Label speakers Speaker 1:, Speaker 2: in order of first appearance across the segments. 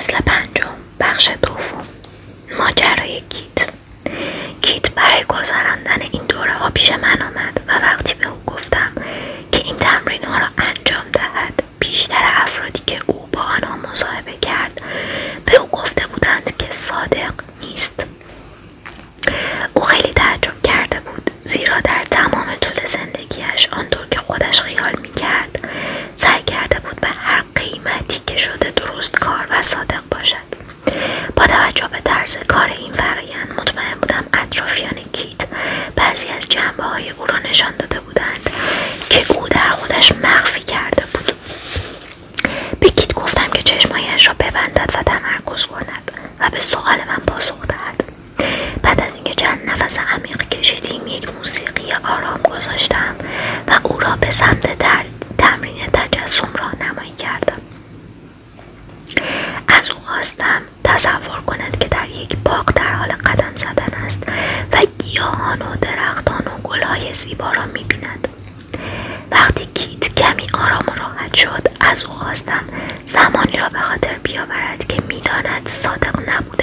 Speaker 1: فصل پنجم بخش دوم. ماجرای کیت. کیت برای گذراندن این دوره ها پیش من آمد و وقتی به او گفتم که این تمرین ها را انجام دهد بیشتر افرادی که او با آنها مصاحبه کرد به او گفته بودند که صادق نیست. او خیلی تعجب کرده بود زیرا در تمام طول زندگیش آنطور که خودش خیال صادق باشد. با توجه به طرز کار این فرایند مطمئن بودم اطرافیان کیت بعضی از جنبه های او را نشان آسمان و درختان و گلهای زیبا را می‌بیند. وقتی کیت کمی آرام و راحت شد از او خواستم زمانی را به خاطر بیاورد که می‌داند صادق نبود.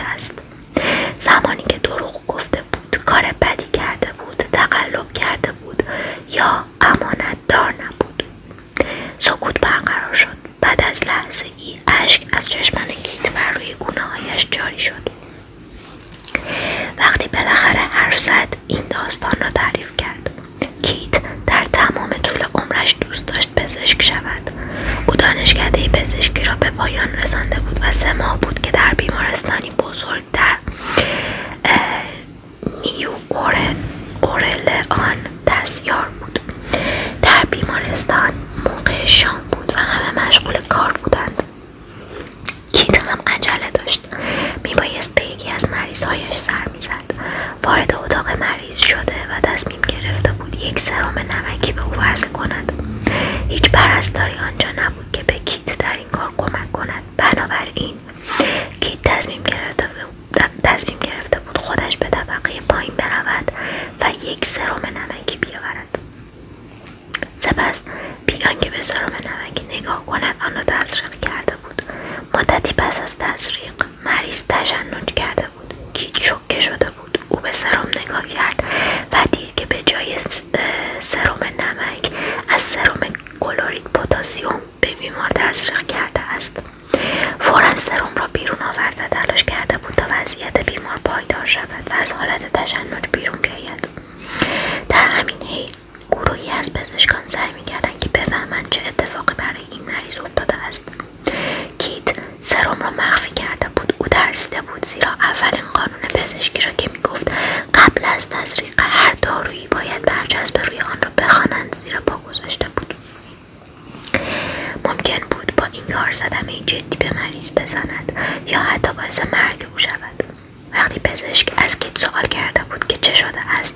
Speaker 1: شده است.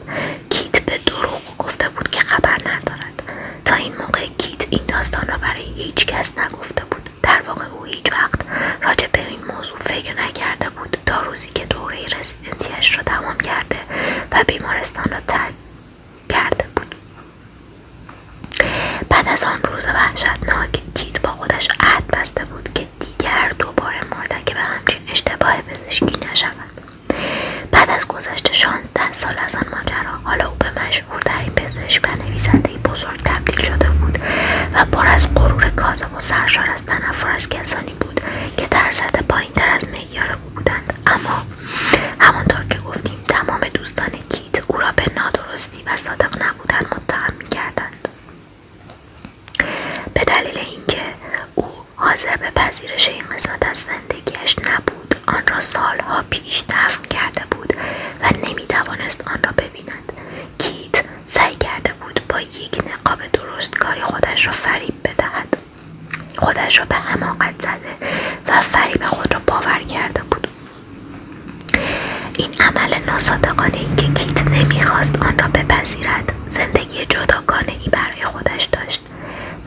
Speaker 1: خودش را به حماقت زده و فریب خود را باور کرده بود. این عمل ناصادقانه ای که کیت نمی‌خواست آن را بپذیرد زندگی جداگانه ای برای خودش داشت.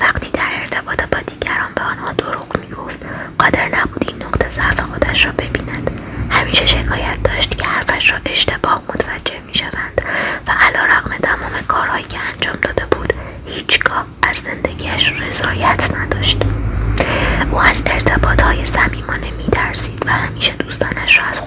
Speaker 1: وقتی در ارتباط با دیگران به آنها دروغ می‌گفت قادر نبود این نقطه ضعف خودش را ببیند. همیشه شکایت داشت که حرفش را اشتباه متوجه می‌شوند و علیرغم تمام کارهایی که انجام داده بود هیچگاه از زندگیش رضایت نداشت. او از ارتباط های صمیمانه میترسید و همیشه دوستانش را از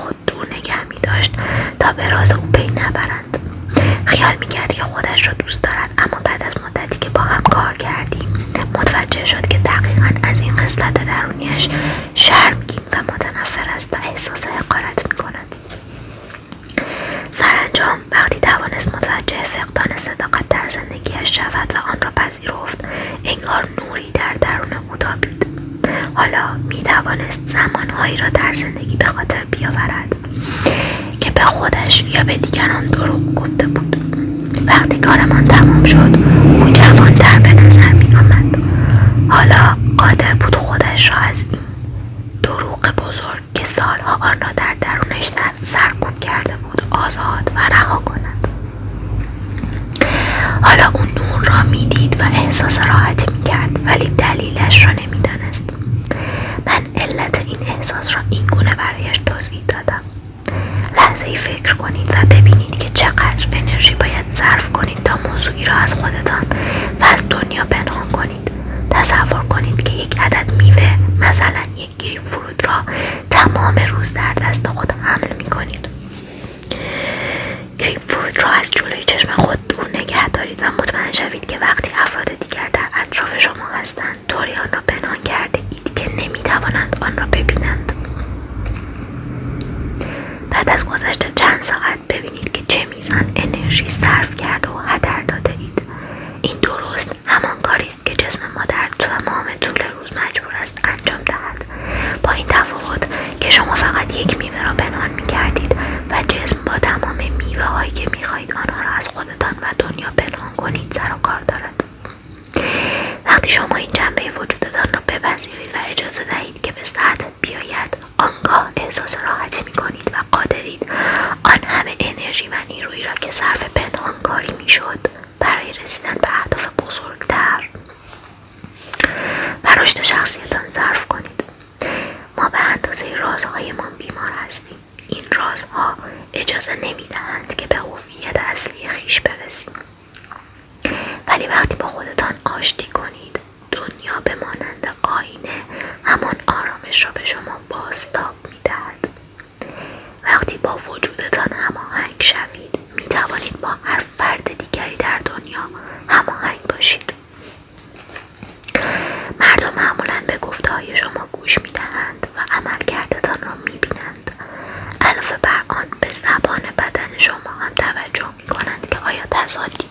Speaker 1: به خودش یا به دیگران دروغ گفته بود. وقتی کارمان تمام شد also hat die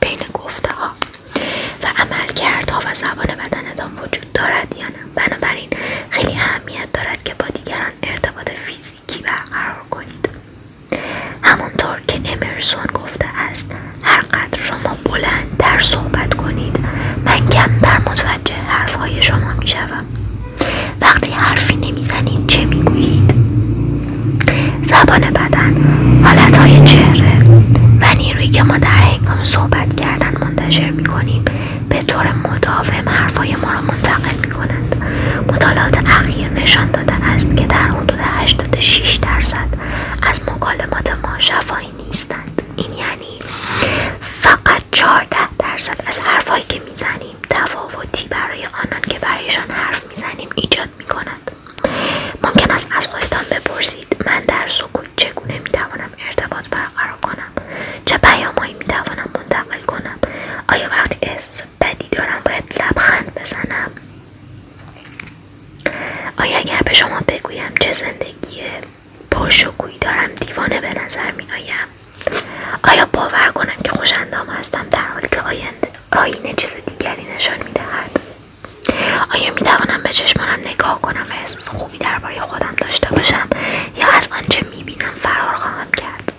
Speaker 1: زندگی پرشکویی دارم دیوانه به نظر می آیم آیا باور کنم که خوش اندام هستم در حالی که آینده آینه چیز دیگری نشان می دهد آیا می توانم به چشمانم نگاه کنم و احساس خوبی درباره خودم داشته باشم یا از آنچه می بینم فرار خواهم کرد؟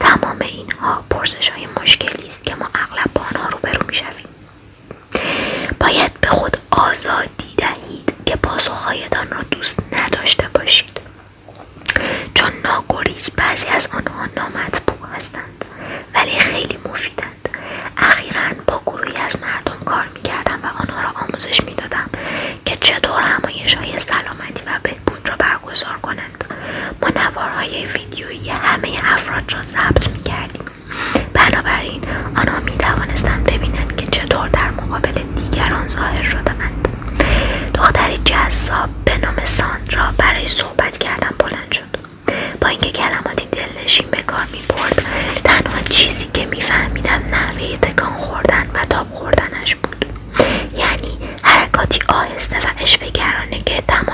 Speaker 1: تمام اینها پرسش های مشکلی است که ما اغلب با آنها روبرو می شویم باید به خود آزاد gracias o no.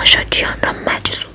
Speaker 1: chateando eu te de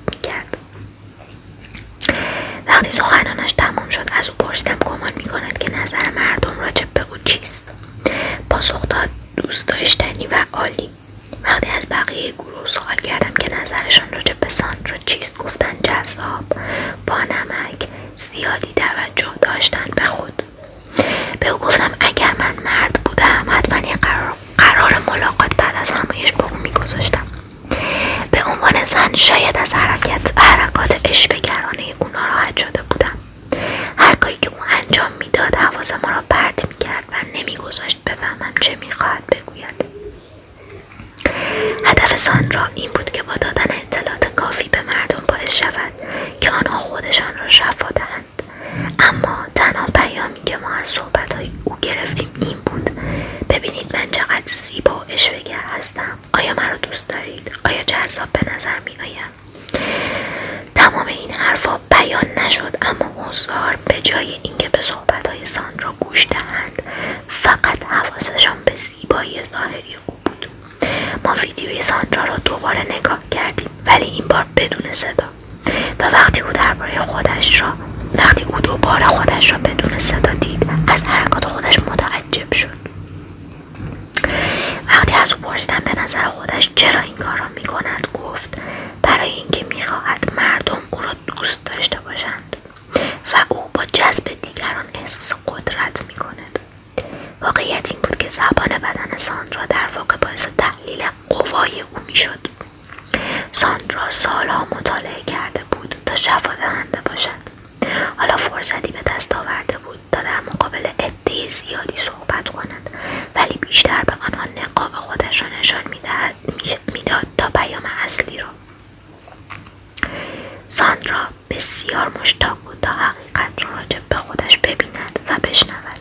Speaker 1: ساندرا بسیار مشتاق بود تا حقیقت را راجع به خودش ببیند و بشنود.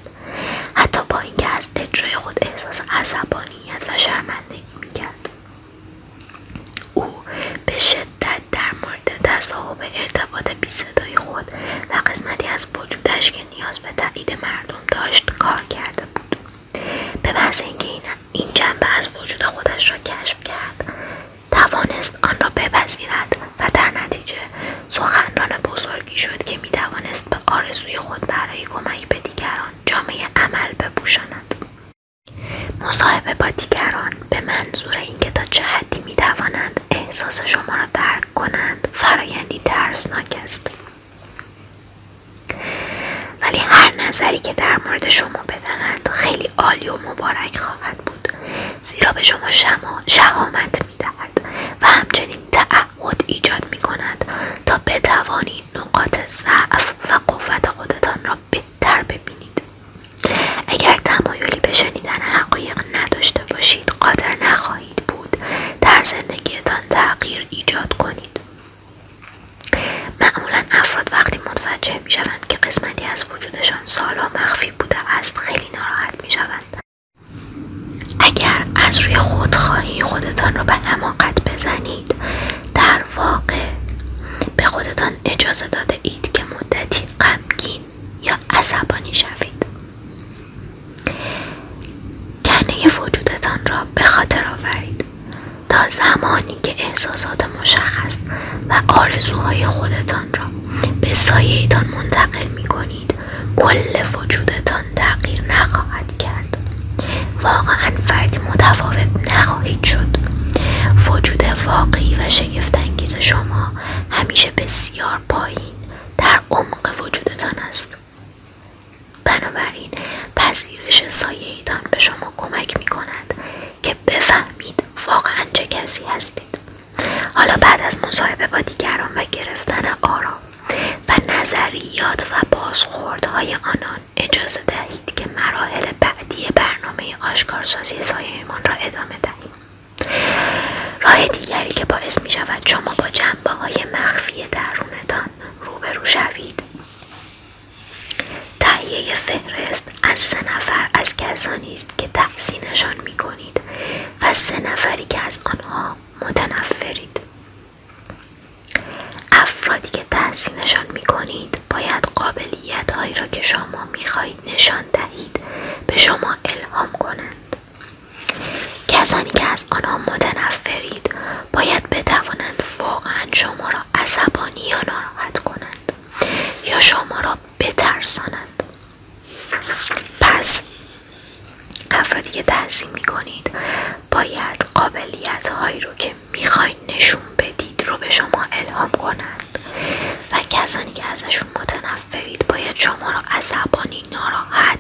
Speaker 1: حتی با اینکه از اجرای خود احساس عصبانیت و شرمندگی می‌کرد. او به شدت در مورد تصاحب ارتباط بیصدای خود و قسمتی از وجودش که نیاز به تایید مردم داشت کار کرده بود. به بحث اینکه این جنبه از وجود خودش را کشف کرد مصاحبه با دیگران و گرفتن آرا و نظریات و بازخوردهای آنان اجازه دهید که مراحل بعدی برنامه آشکارسازی سایهمان را ادامه دهیم. راه دیگری که باعث می شود شما با جنبه های مخفی درونتان روبرو شوید تهیه فهرست از سه نفر از کسانی است که تحسینشان می کنید و سه نفری که از آنها متنفرید. افرادی که تحسینشان می کنید باید قابلیت هایی را که شما می خواهید نشان دهید به شما الهام کنند. کسانی که از آنها متنفرید باید بتوانند واقعا شما را عصبانی یا ناراحت کنند یا شما را بترسانند. پس افرادی که تحصیل می کنید باید قابلیت هایی رو که می‌خواین نشون بدید رو به شما الهام کنند. و کسانی که ازشون متنفرید باید شما را عصبانی ناراحت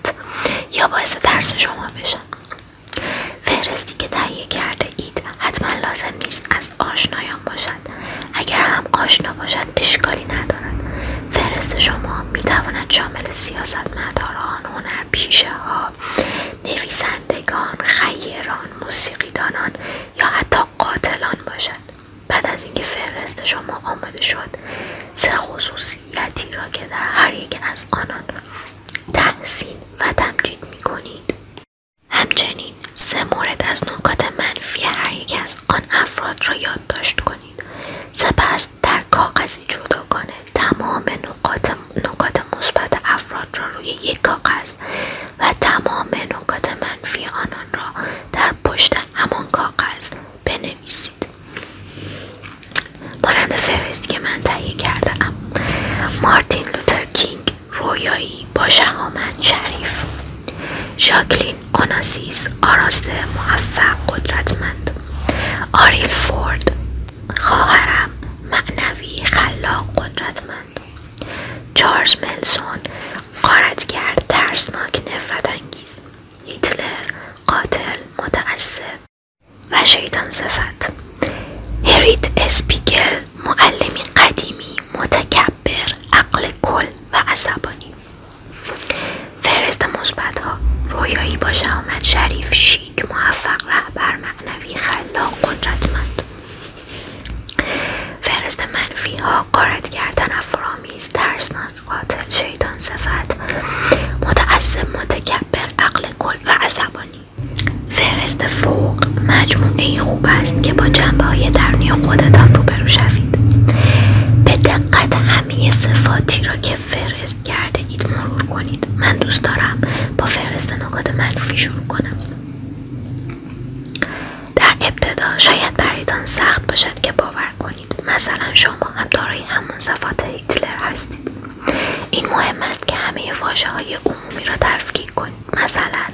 Speaker 1: های عمومی را تفکیک کنید مثلا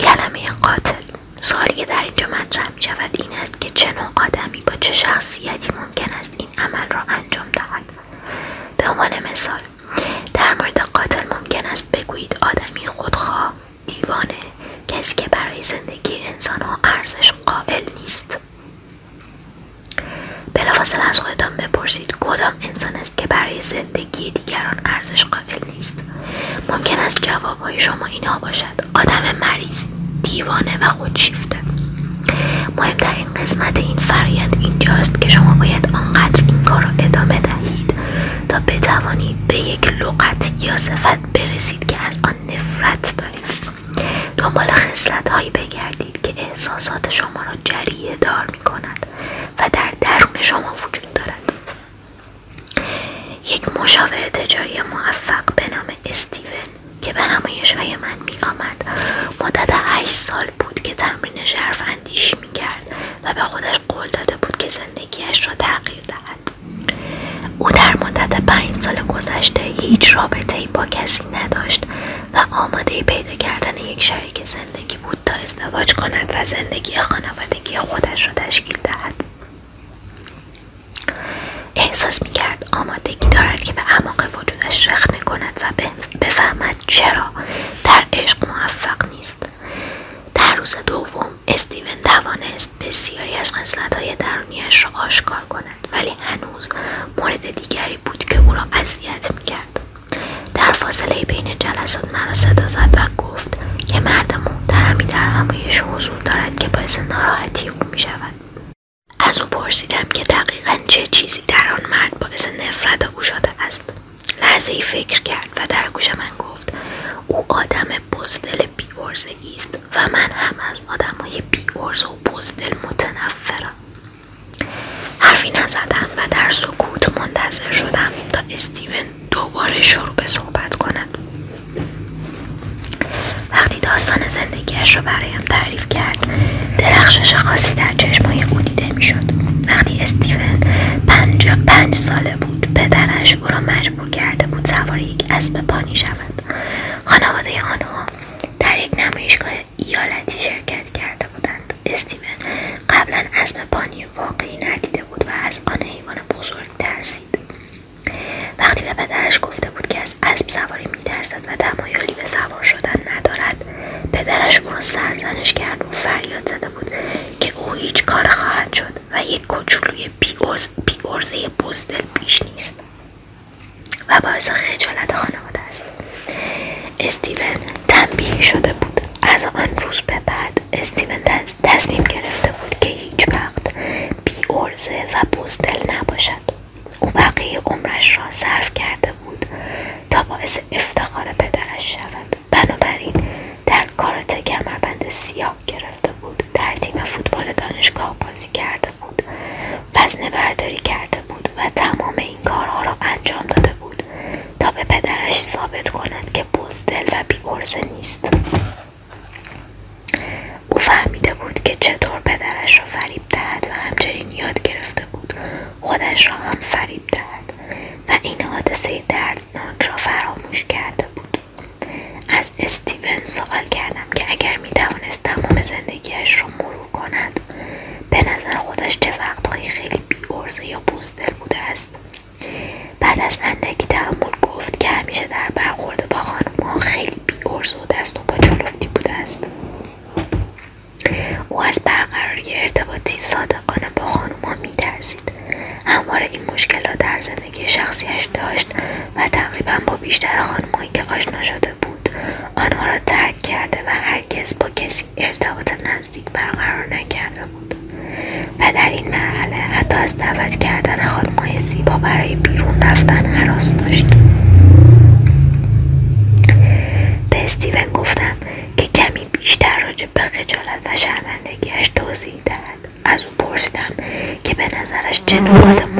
Speaker 1: کلمه قاتل. سوالی که در اینجا مطرح می شود این است که چه نوع آدمی با چه شخصیتی ممکن است این عمل را انجام دهد. به عنوان مثال در مورد قاتل ممکن است بگویید آدمی خودخواه دیوانه کسی که برای زندگی انسان ها ارزش قائل نیست. بلافاصله از خودتان بپرسید کدام انسان است که برای زندگی دیگران ارزش قائل نیست. ممکن است جوابهای شما اینها باشد. آدم مریض دیوانه و خودشیفته. مهمترین قسمت این فرایند اینجاست که شما باید آنقدر این کار را ادامه دهید تا بتوانید به یک لغت یا صفت برسید که از آن نفرت دارید. دنبال خصلت هایی بگردید که احساسات شما را جریه دار می کند و در درون شما وجود دارد. یک مشاور تجاری موفق به نام استیون که به نمایش های من می آمد. مدت هشت سال بود که تمرین شرف اندیشی می کرد و به خودش قول داده بود که زندگیش را تغییر دهد. او در مدت پنج سال گذشته هیچ رابطه با کسی نداشت و آماده پیدا کردن یک شریک زندگی بود تا ازدواج کند و زندگی خانوادگی خودش را تشکیل دهد. احساس می کرد آمادگی دارد که به اعماق وجودش رخنه کند و بفهمد چرا در عشق موفق نیست. در روز دوم استیون توانست بسیاری از های درونیش را آشکار کند ولی هنوز مورد دیگری بود که او را اذیت می‌کرد. در فاصله بین جلسات مرا صدا زد و گفت که مرد محترمی در همایش حضور دارد که باعث ناراحتی او می‌شود. از او پرسیدم که دقیقا چه چیزی در آن مرد باعث نفرت او شده است. لحظه ای فکر کرد و در گوش من گفت او آدم بزدل بی است و من هم از آدم های بی و بزدل متنفرم. حرفی نزدم و در سکوت منتظر شدم تا استیون دوباره شروع به صحبت کند. وقتی داستان زندگیش رو برایم تعریف کرد درخشش خاصی در چشم را مجبور کرده بود سوار یک اسب پانی شود. خانواده آنها در یک نمایشگاه ایالتی شرکت کرده بودند. استیون قبلا اسب پانی واقعی ندیده بود و از آن حیوان بزرگ ترسید. وقتی به پدرش گفته بود که از اسب سواری میترسد و تمایلی به سوار شدن ندارد پدرش او را سرزنش کرد و فریاد زده بود که او هیچ کار خواهد شد و یک کوچولوی بی, عرز بی بزدل پیش نیست. و باعث خجالت خانواده است. استیون تنبیه شده بود. از آن روز به بعد استیون تصمیم گرفته بود که هیچ وقت بی ارزه و بزدل نباشد. او بقیه عمرش را صرف کرده بود تا باعث افتخار پدرش شود. بنابراین در کارات کمربند سیاه گرفته بود. در تیم فوتبال دانشگاه 真的。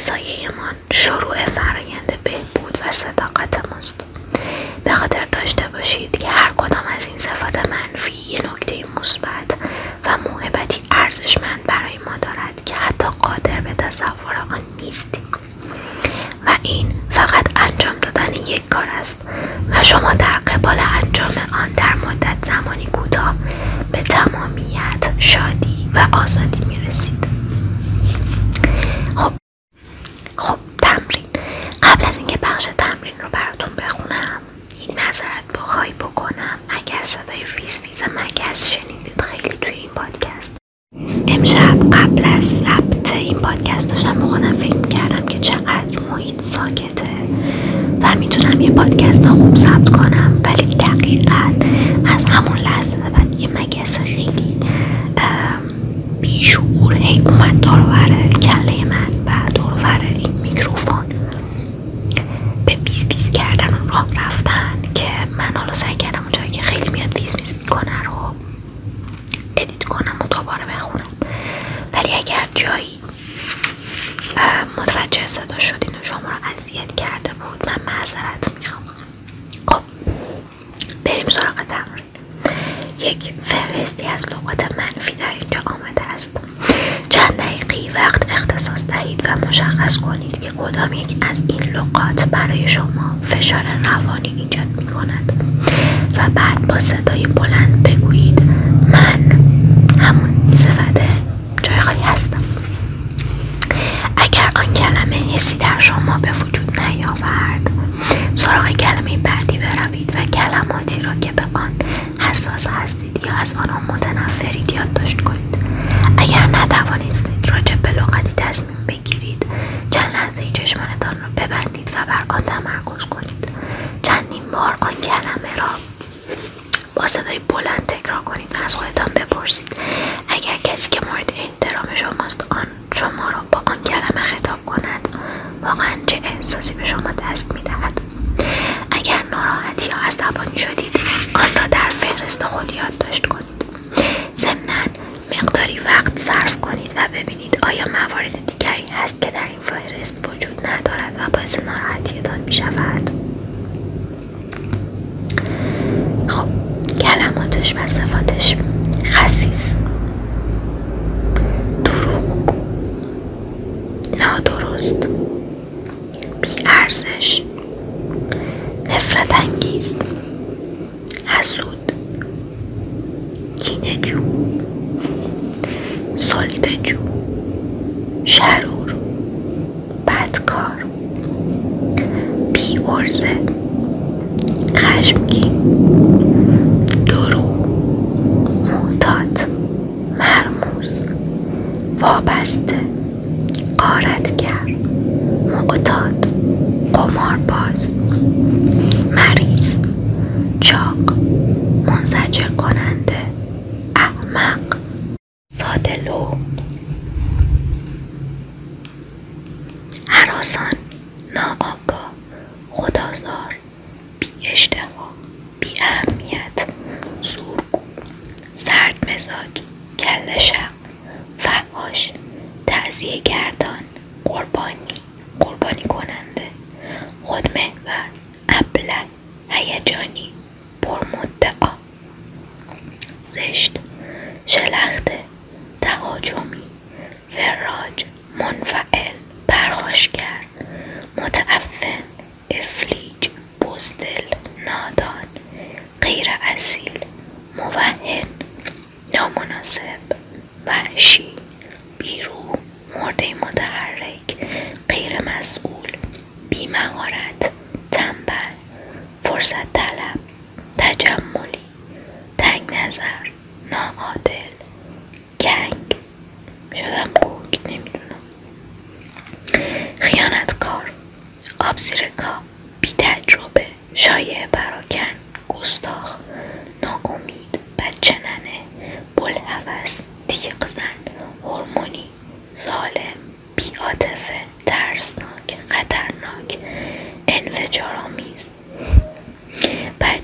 Speaker 1: سایهمان شروع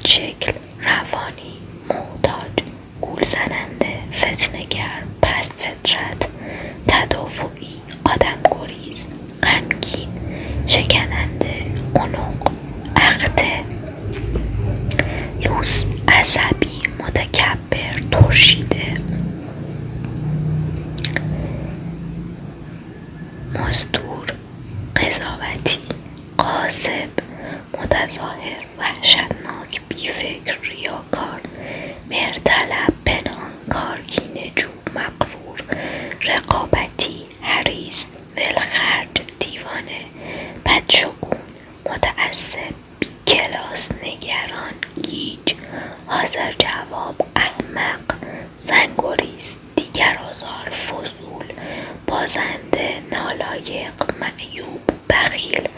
Speaker 1: شکل روانی معتاد گول زننده فتنگر پست فطرت. خاص بی کلاس نگران گیج. حاضر جواب احمق. زنگوریز دیگر آزار فضول. بازنده نالایق معیوب بخیل.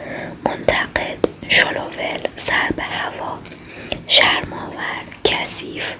Speaker 1: منتقد شلوول سر به هوا. شرماور کثیف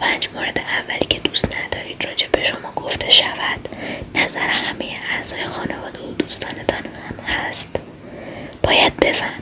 Speaker 1: پنج مورد اولی که دوست ندارید راجع به شما گفته شود نظر همه اعضای خانواده و دوستانتان هم هست. باید بفهم.